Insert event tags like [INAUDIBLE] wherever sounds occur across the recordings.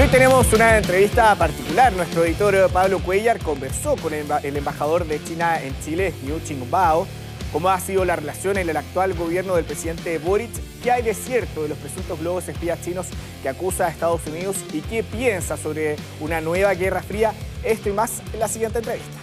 Hoy tenemos una entrevista particular. Nuestro editor Pablo Cuellar conversó con el embajador de China en Chile, Liu Qingbao, cómo ha sido la relación en el actual gobierno del presidente Boric, qué hay de cierto de los presuntos globos espías chinos que acusa a Estados Unidos y qué piensa sobre una nueva guerra fría. Esto y más en la siguiente entrevista.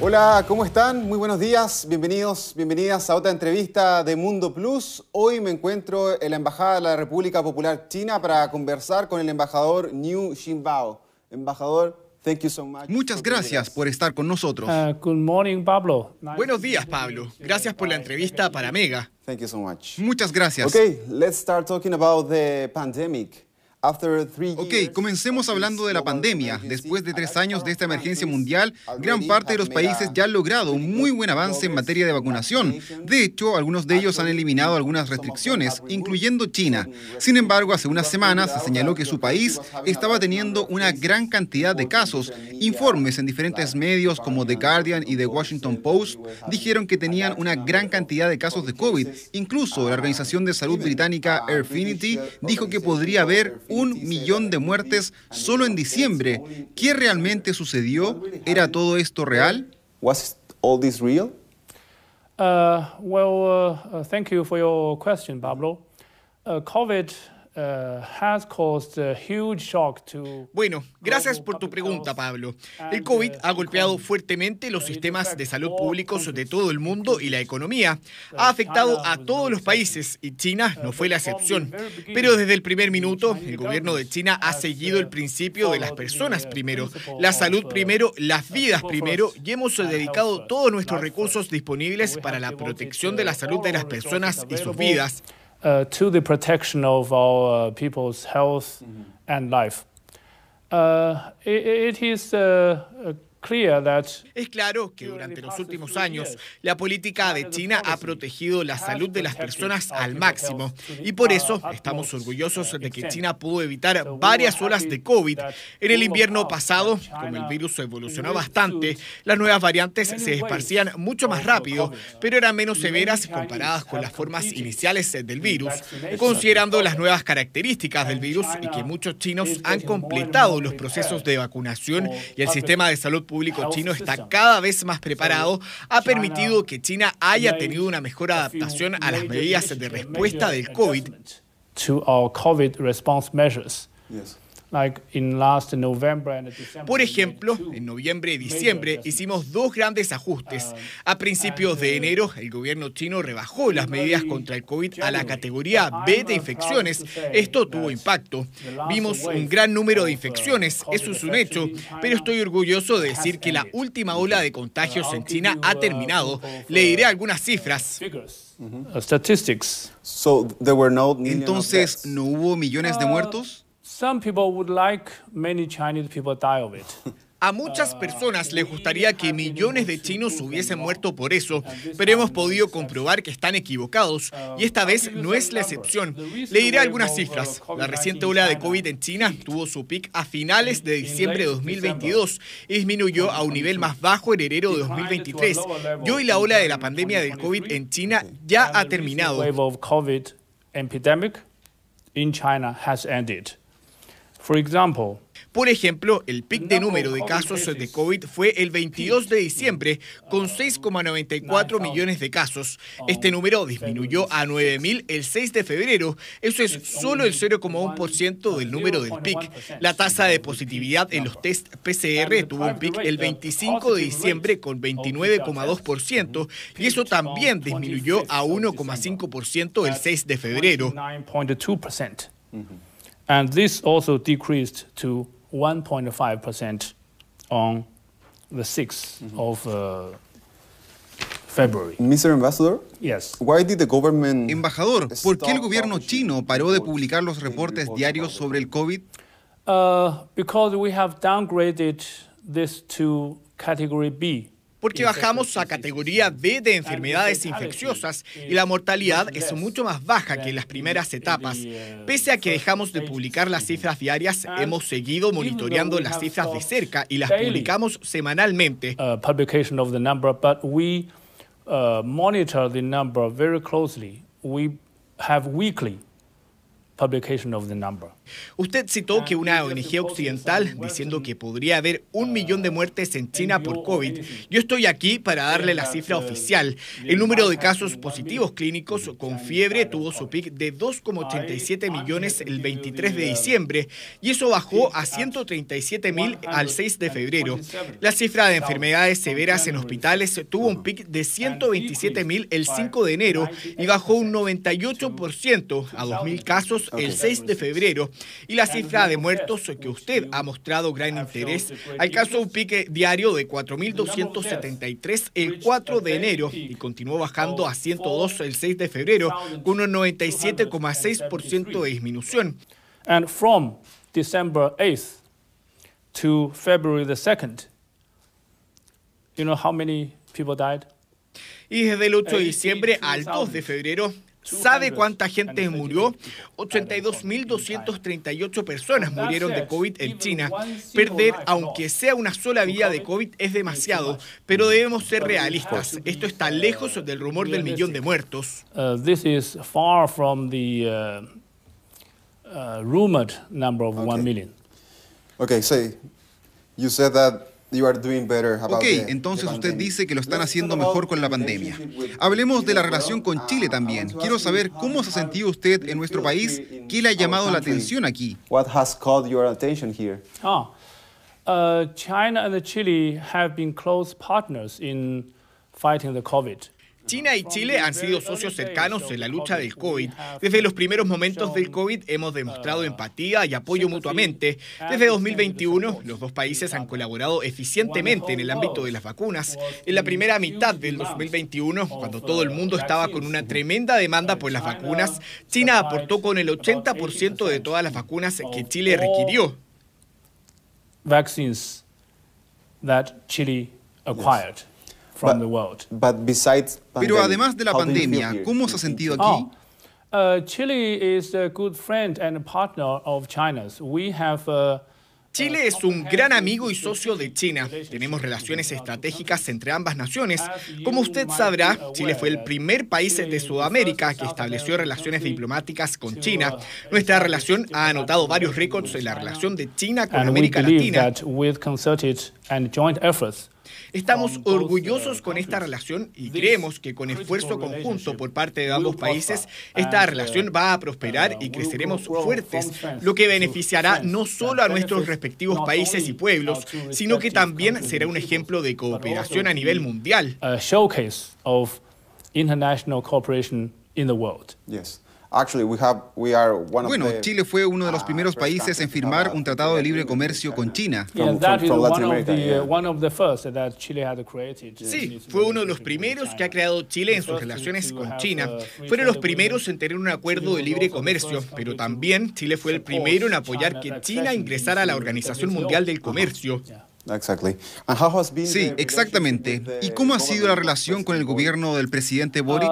Hola, ¿cómo están? Muy buenos días, bienvenidos, bienvenidas a otra entrevista de Mundo Plus. Hoy me encuentro en la Embajada de la República Popular China para conversar con el embajador Niu Xinbao. Embajador, thank you so much. Muchas gracias por estar con nosotros. Uh, good morning, Pablo. Buenos días, Pablo. Gracias por la entrevista para Mega. Thank you so much. Muchas gracias. Okay, let's start talking about the pandemic. Ok, comencemos hablando de la pandemia. Después de tres años de esta emergencia mundial, gran parte de los países ya han logrado un muy buen avance en materia de vacunación. De hecho, algunos de ellos han eliminado algunas restricciones, incluyendo China. Sin embargo, hace unas semanas se señaló que su país estaba teniendo una gran cantidad de casos. Informes en diferentes medios como The Guardian y The Washington Post dijeron que tenían una gran cantidad de casos de COVID. Incluso la Organización de Salud Británica Airfinity dijo que podría haber un millón de muertes solo en diciembre. ¿Qué realmente sucedió? ¿Era todo esto real? Was all this real? Uh, well, uh, uh, thank you for your question, Pablo. Uh, COVID bueno, gracias por tu pregunta, Pablo. El COVID ha golpeado fuertemente los sistemas de salud públicos de todo el mundo y la economía. Ha afectado a todos los países y China no fue la excepción. Pero desde el primer minuto, el gobierno de China ha seguido el principio de las personas primero, la salud primero, las vidas primero y hemos dedicado todos nuestros recursos disponibles para la protección de la salud de las personas y sus vidas. Uh, to the protection of our uh, people's health mm-hmm. and life. Uh, it, it is uh, Es claro que durante los últimos años la política de China ha protegido la salud de las personas al máximo. y por eso estamos orgullosos de que China pudo evitar varias olas de COVID. En el invierno pasado, como el virus evolucionó bastante, las nuevas variantes se esparcían mucho más rápido, pero eran menos severas comparadas con las formas iniciales del virus, considerando las nuevas características del virus y que muchos chinos han completado los procesos de vacunación y el sistema de salud público chino está cada vez más preparado, ha permitido que China haya tenido una mejor adaptación a las medidas de respuesta del COVID. Por ejemplo, en noviembre y diciembre hicimos dos grandes ajustes. A principios de enero, el gobierno chino rebajó las medidas contra el COVID a la categoría B de infecciones. Esto tuvo impacto. Vimos un gran número de infecciones, eso es un hecho, pero estoy orgulloso de decir que la última ola de contagios en China ha terminado. Le diré algunas cifras. Entonces, ¿no hubo millones de muertos? Some people would like many Chinese people die of it. [LAUGHS] A muchas personas les gustaría que millones de chinos hubiesen muerto por eso, pero hemos podido comprobar que están equivocados y esta vez no es la excepción. Le diré algunas cifras. La reciente ola de COVID en China tuvo su pic a finales de diciembre de 2022 y disminuyó a un nivel más bajo en enero de 2023. Y hoy la ola de la pandemia del COVID en China ya ha terminado. For example, por ejemplo, el pic de número de casos de COVID fue el 22 de diciembre, con 6,94 millones de casos. Este número disminuyó a 9.000 el 6 de febrero. Eso es solo el 0,1% del número del pic. La tasa de positividad en los test PCR tuvo un pic el 25 de diciembre con 29,2% y eso también disminuyó a 1,5% el 6 de febrero and this also decreased to 1.5% on the 6th mm-hmm. of uh, February. Mr. Ambassador? Yes. Why did the government Embajador, ¿por qué el gobierno chino paró de publicar los reportes diarios sobre el COVID? Uh, because we have downgraded this to category B porque bajamos a categoría B de enfermedades infecciosas y la mortalidad es mucho más baja que en las primeras etapas. Pese a que dejamos de publicar las cifras diarias, hemos seguido monitoreando las cifras de cerca y las publicamos semanalmente. uh, monitor the number very closely. We have weekly publication of the number. Usted citó que una ONG occidental diciendo que podría haber un millón de muertes en China por COVID. Yo estoy aquí para darle la cifra oficial. El número de casos positivos clínicos con fiebre tuvo su pic de 2,87 millones el 23 de diciembre y eso bajó a 137 mil al 6 de febrero. La cifra de enfermedades severas en hospitales tuvo un pic de 127 mil el 5 de enero y bajó un 98% a 2.000 casos el 6 de febrero. Y la cifra de muertos que usted ha mostrado gran interés alcanzó un pique diario de 4.273 el 4 de enero y continuó bajando a 102 el 6 de febrero con un 97,6% de disminución. And from December 8th to February the 2nd, you know how many people died? Y desde el 8 de diciembre al 2 de febrero, ¿Sabe cuánta gente murió? 82.238 personas murieron de COVID en China. Perder, aunque sea una sola vía de COVID, es demasiado, pero debemos ser realistas. Esto está lejos del rumor del millón de muertos. Uh, this is far from the uh, uh, rumored number of 1 million. Okay, so you said that Ok, entonces usted dice que lo están haciendo mejor con la pandemia. Hablemos de la relación con Chile también. Quiero saber cómo se ha sentido usted en nuestro país, qué le ha llamado la atención aquí. What has caught your attention here? Ah, uh, China and Chile have been close partners in fighting the COVID. China y Chile han sido socios cercanos en la lucha del COVID. Desde los primeros momentos del COVID hemos demostrado empatía y apoyo mutuamente. Desde 2021, los dos países han colaborado eficientemente en el ámbito de las vacunas. En la primera mitad del 2021, cuando todo el mundo estaba con una tremenda demanda por las vacunas, China aportó con el 80% de todas las vacunas que Chile requirió. Vaccines that Chile acquired. Pero además de la pandemia, ¿cómo se ha sentido aquí? Oh, uh, Chile is a good friend and partner of China's. We have uh, Chile es un gran amigo y socio de China. Tenemos relaciones estratégicas entre ambas naciones. Como usted sabrá, Chile fue el primer país de Sudamérica que estableció relaciones diplomáticas con China. Nuestra relación ha anotado varios récords en la relación de China con América Latina. Estamos orgullosos con esta relación y creemos que con esfuerzo conjunto por parte de ambos países, esta relación va a prosperar y creceremos fuertes, lo que beneficiará no solo a nuestros respectivos países y pueblos, sino que también será un ejemplo de cooperación a nivel mundial. showcase Bueno, Chile fue uno de los primeros países en firmar un tratado de libre comercio con China. Sí, fue uno de los primeros que ha creado Chile en sus relaciones con China. Fueron los primeros en tener un acuerdo de libre comercio, pero también Chile fue el primero en apoyar que China ingresara a la Organización Mundial del Comercio. Sí, exactamente. ¿Y cómo ha sido la relación con el gobierno del presidente Boric?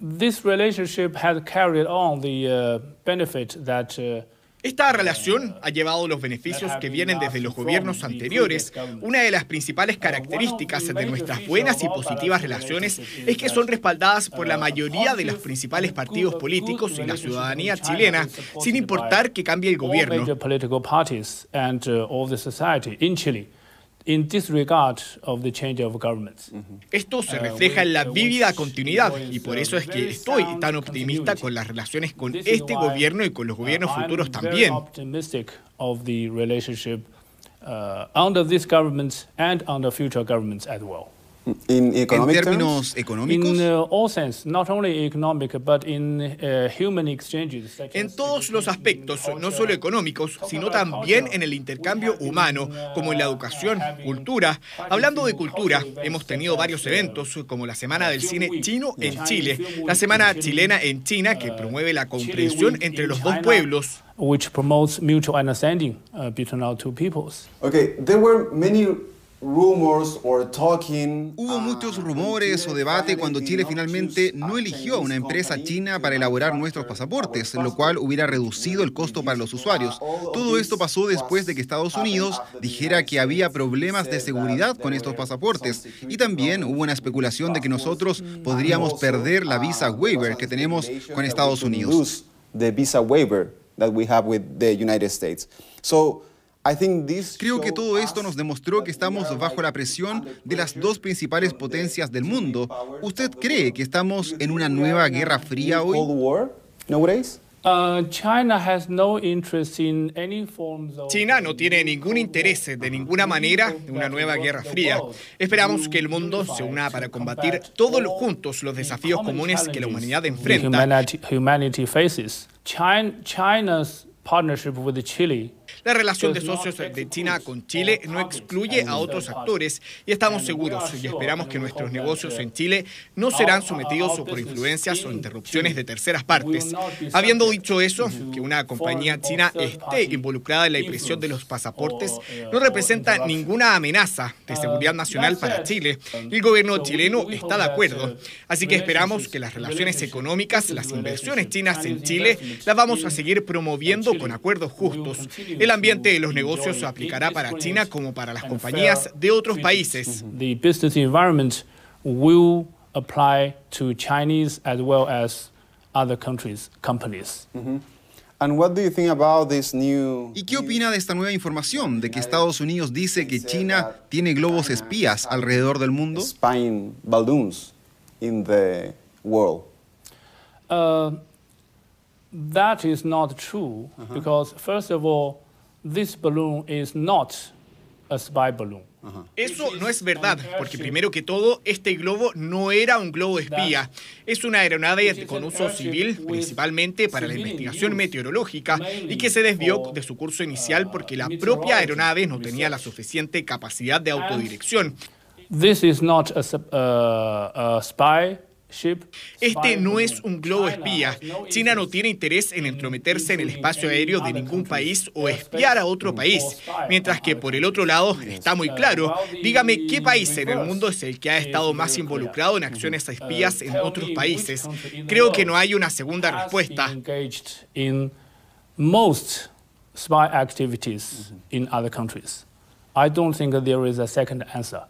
This relationship has carried on the uh, benefit that uh, esta relación ha llevado los beneficios que vienen desde los gobiernos anteriores. Una de las principales características de nuestras buenas y positivas relaciones es que son respaldadas por la mayoría de los principales partidos políticos y la ciudadanía chilena, sin importar que cambie el gobierno. Esto se refleja en la vívida continuidad y por eso es que estoy tan optimista con las relaciones con este gobierno y con los gobiernos futuros también. Uh, under this government and under future governments as well. In en términos económicos. In, uh, all sense, not only economic, but in, uh, human exchanges, en todos los aspectos, no solo económicos, sino también en el intercambio humano, como en la educación, cultura. Hablando de cultura, hemos tenido varios eventos, como la Semana del Cine Chino en Chile, la Semana Chilena en China, que promueve la comprensión entre los dos pueblos. Which promotes mutual understanding uh, between our two peoples. Okay, there were many Hubo muchos rumores o debate cuando Chile finalmente no eligió a una empresa china para elaborar nuestros pasaportes, lo cual hubiera reducido el costo para los usuarios. Todo esto pasó después de que Estados Unidos dijera que había problemas de seguridad con estos pasaportes y también hubo una especulación de que nosotros podríamos perder la visa waiver que tenemos con Estados Unidos. Creo que todo esto nos demostró que estamos bajo la presión de las dos principales potencias del mundo. ¿Usted cree que estamos en una nueva guerra fría hoy? China no tiene ningún interés de ninguna manera en una nueva guerra fría. Esperamos que el mundo se una para combatir todos juntos los desafíos comunes que la humanidad enfrenta. China's partnership with Chile la relación de socios de China con Chile no excluye a otros actores y estamos seguros y esperamos que nuestros negocios en Chile no serán sometidos por influencias o interrupciones de terceras partes. Habiendo dicho eso, que una compañía china esté involucrada en la impresión de los pasaportes no representa ninguna amenaza de seguridad nacional para Chile. El gobierno chileno está de acuerdo. Así que esperamos que las relaciones económicas, las inversiones chinas en Chile, las vamos a seguir promoviendo con acuerdos justos. El ambiente de los negocios se aplicará para China como para las compañías de otros países. The business environment will apply to Chinese as well as other countries, companies. ¿Y qué opina de esta nueva información de que Estados Unidos dice que China tiene globos espías alrededor del mundo? Spying balloons in the world. Uh, that is not true because first of all this balloon is not a spy balloon. Eso no es verdad, porque primero que todo, este globo no era un globo espía. Es una aeronave con uso civil, principalmente para la investigación meteorológica, y que se desvió de su curso inicial porque la propia aeronave no tenía la suficiente capacidad de autodirección. This is not a spy este no es un globo espía. China no tiene interés en entrometerse en el espacio aéreo de ningún país o espiar a otro país. Mientras que por el otro lado, está muy claro, dígame qué país en el mundo es el que ha estado más involucrado en acciones espías en otros países. Creo que no hay una segunda respuesta. most spy activities in other countries. I don't think there is a second answer.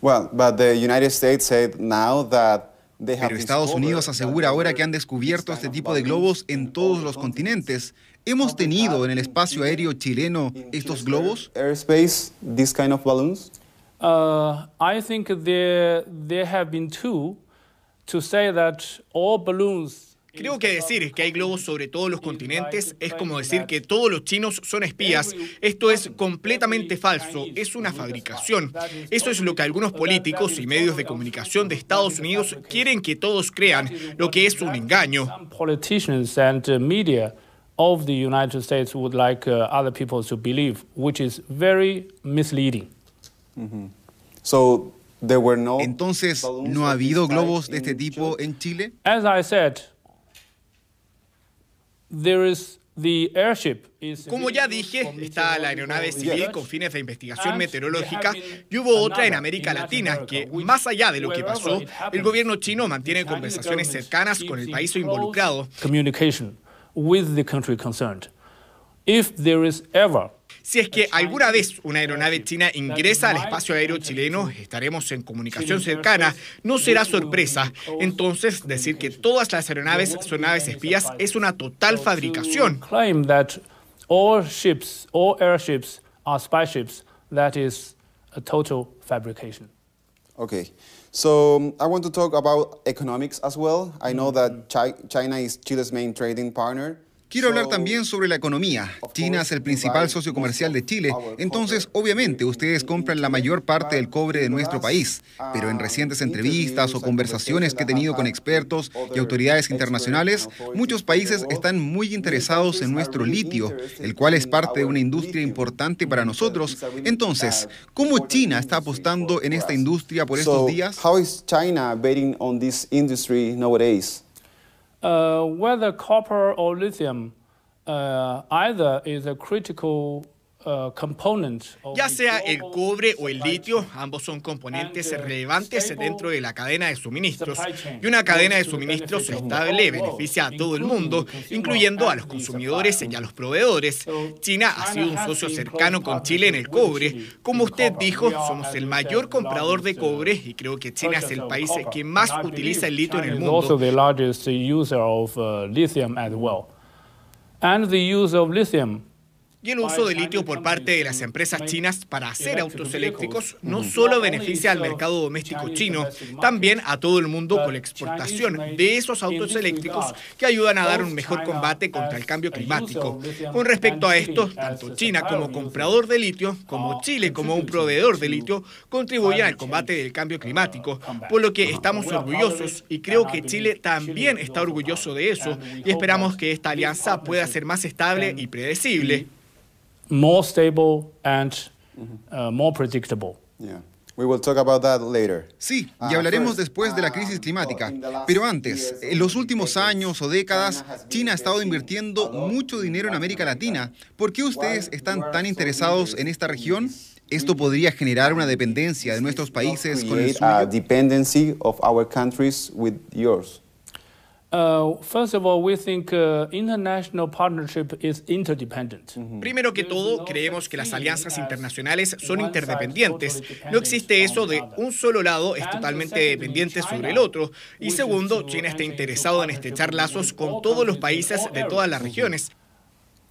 Well, but the United States said now that pero Estados Unidos asegura ahora que han descubierto este tipo de globos en todos los continentes. ¿Hemos tenido en el espacio aéreo chileno estos globos? Airspace, this kind of balloons? Uh, I think there, there have been two to say that all balloons Creo que decir que hay globos sobre todos los continentes es como decir que todos los chinos son espías. Esto es completamente falso, es una fabricación. Eso es lo que algunos políticos y medios de comunicación de Estados Unidos quieren que todos crean, lo que es un engaño. of the United States would like uh, other people to believe, which is very misleading. So there were no Entonces, ¿no ha habido globos de este tipo en Chile? As I said, como ya dije, está la aeronave civil con fines de investigación meteorológica y hubo otra en América Latina que, más allá de lo que pasó, el gobierno chino mantiene conversaciones cercanas con el país involucrado. Communication with the country concerned. If there is ever si es que alguna vez una aeronave china ingresa al espacio aéreo chileno, estaremos en comunicación cercana. No será sorpresa. Entonces, decir que todas las aeronaves son naves espías es una total fabricación. Claim that all ships, all airships are spy ships. That is a total fabrication. Okay. So I want to talk about economics as well. I know that China is Chile's main trading partner. Quiero hablar también sobre la economía. China es el principal socio comercial de Chile, entonces obviamente ustedes compran la mayor parte del cobre de nuestro país, pero en recientes entrevistas o conversaciones que he tenido con expertos y autoridades internacionales, muchos países están muy interesados en nuestro litio, el cual es parte de una industria importante para nosotros. Entonces, ¿cómo China está apostando en esta industria por estos días? Whether copper or lithium uh, either is a critical uh, ya sea el cobre o el litio, ambos son componentes relevantes dentro de la cadena de suministros. Y una cadena de suministros estable beneficia a todo el mundo, incluyendo a los consumidores y a los proveedores. China ha sido un socio cercano con Chile en el cobre. Como usted dijo, somos el mayor comprador de cobre y creo que China es el país que más utiliza el litio en el mundo. Y el uso de litio por parte de las empresas chinas para hacer autos eléctricos no solo beneficia al mercado doméstico chino, también a todo el mundo con la exportación de esos autos eléctricos que ayudan a dar un mejor combate contra el cambio climático. Con respecto a esto, tanto China como comprador de litio, como Chile como un proveedor de litio, contribuyen al combate del cambio climático, por lo que estamos orgullosos y creo que Chile también está orgulloso de eso y esperamos que esta alianza pueda ser más estable y predecible more stable and uh, more predictable. Yeah. We will talk about that later. Sí, y ah, hablaremos después de la crisis uh, climática. Pero antes, en los últimos años o décadas, China ha estado invirtiendo mucho dinero en América Latina. ¿Por qué ustedes están tan interesados en esta región? Esto podría generar una dependencia de nuestros países con el suyo. Of. Primero que todo, creemos que las alianzas internacionales son interdependientes. No existe eso de un solo lado es totalmente dependiente sobre el otro. Y segundo, China está interesado en estrechar lazos con todos los países de todas las regiones.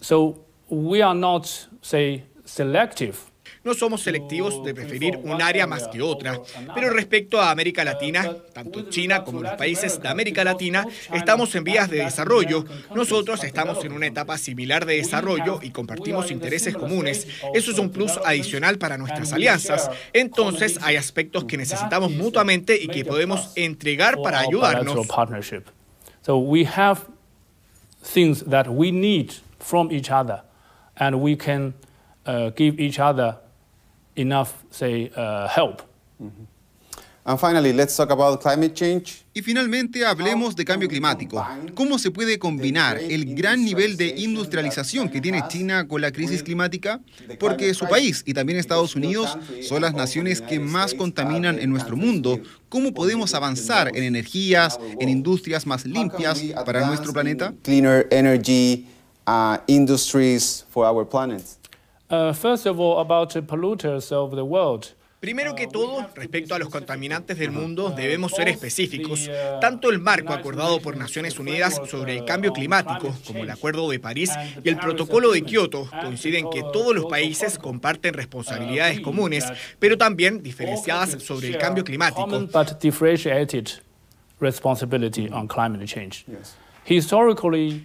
So we are not, say, selective no somos selectivos de preferir un área más que otra, pero respecto a América Latina, tanto China como los países de América Latina estamos en vías de desarrollo. Nosotros estamos en una etapa similar de desarrollo y compartimos intereses comunes. Eso es un plus adicional para nuestras alianzas. Entonces hay aspectos que necesitamos mutuamente y que podemos entregar para ayudarnos. So we have things that we need from each other and we can uh, give each other enough, say, uh, help. And finally, let's talk about climate change. Y finalmente hablemos de cambio climático. ¿Cómo se puede combinar el gran nivel de industrialización que tiene China con la crisis climática? Porque su país y también Estados Unidos son las naciones que más contaminan en nuestro mundo. ¿Cómo podemos avanzar en energías, en industrias más limpias para nuestro planeta? Cleaner energy uh, industries for our planet. Uh, first of all, about the polluters of the world. Primero que todo, respecto a los contaminantes del mundo, debemos ser específicos. Tanto el marco acordado por Naciones Unidas sobre el cambio climático, como el Acuerdo de París y el Protocolo de Kioto, coinciden que todos los países comparten responsabilidades comunes, pero también diferenciadas sobre el cambio climático.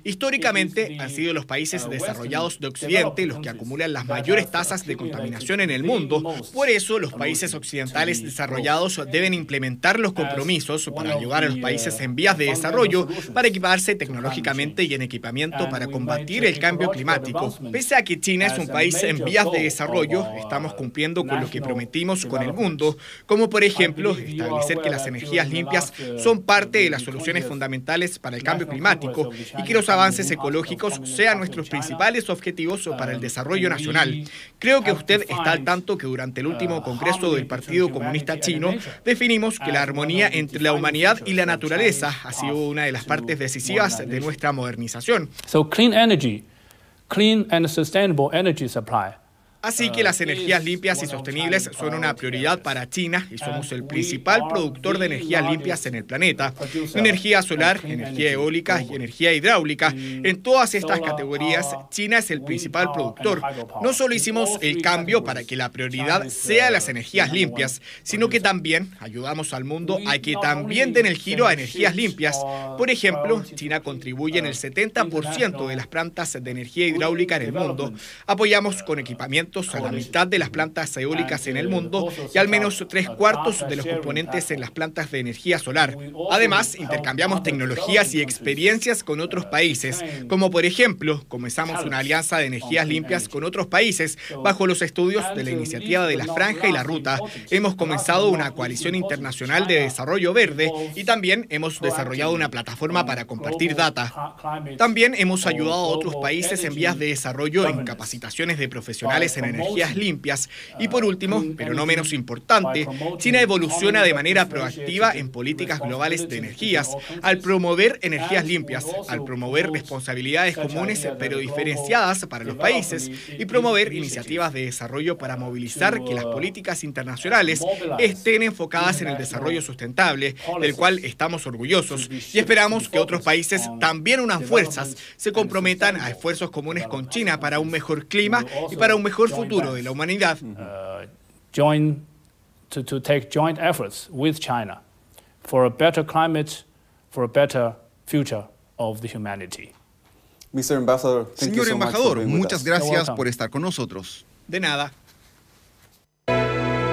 Históricamente han sido los países desarrollados de Occidente los que acumulan las mayores tasas de contaminación en el mundo. Por eso los países occidentales desarrollados deben implementar los compromisos para ayudar a los países en vías de desarrollo para equiparse tecnológicamente y en equipamiento para combatir el cambio climático. Pese a que China es un país en vías de desarrollo, estamos cumpliendo con lo que prometimos con el mundo, como por ejemplo establecer que las energías limpias son parte de las soluciones fundamentales para el cambio climático y que los avances ecológicos sean nuestros principales objetivos para el desarrollo nacional. Creo que usted está al tanto que durante el último Congreso del Partido Comunista Chino definimos que la armonía entre la humanidad y la naturaleza ha sido una de las partes decisivas de nuestra modernización. So clean energy, clean and sustainable energy supply Así que las energías limpias y sostenibles son una prioridad para China y somos el principal productor de energías limpias en el planeta. Energía solar, energía eólica y energía hidráulica. En todas estas categorías, China es el principal productor. No solo hicimos el cambio para que la prioridad sea las energías limpias, sino que también ayudamos al mundo a que también den el giro a energías limpias. Por ejemplo, China contribuye en el 70% de las plantas de energía hidráulica en el mundo. Apoyamos con equipamiento a la mitad de las plantas eólicas en el mundo y al menos tres cuartos de los componentes en las plantas de energía solar. Además, intercambiamos tecnologías y experiencias con otros países, como por ejemplo, comenzamos una alianza de energías limpias con otros países bajo los estudios de la iniciativa de la Franja y la Ruta. Hemos comenzado una coalición internacional de desarrollo verde y también hemos desarrollado una plataforma para compartir data. También hemos ayudado a otros países en vías de desarrollo en capacitaciones de profesionales en energías limpias. Y por último, pero no menos importante, China evoluciona de manera proactiva en políticas globales de energías, al promover energías limpias, al promover responsabilidades comunes pero diferenciadas para los países y promover iniciativas de desarrollo para movilizar que las políticas internacionales estén enfocadas en el desarrollo sustentable, del cual estamos orgullosos y esperamos que otros países también unan fuerzas, se comprometan a esfuerzos comunes con China para un mejor clima y para un mejor futuro de la humanidad. Uh, join to, to take joint efforts with China for a better climate, for a better future of the humanity. Mr. Ambassador, Señor embajador, muchas gracias por estar con nosotros. De nada.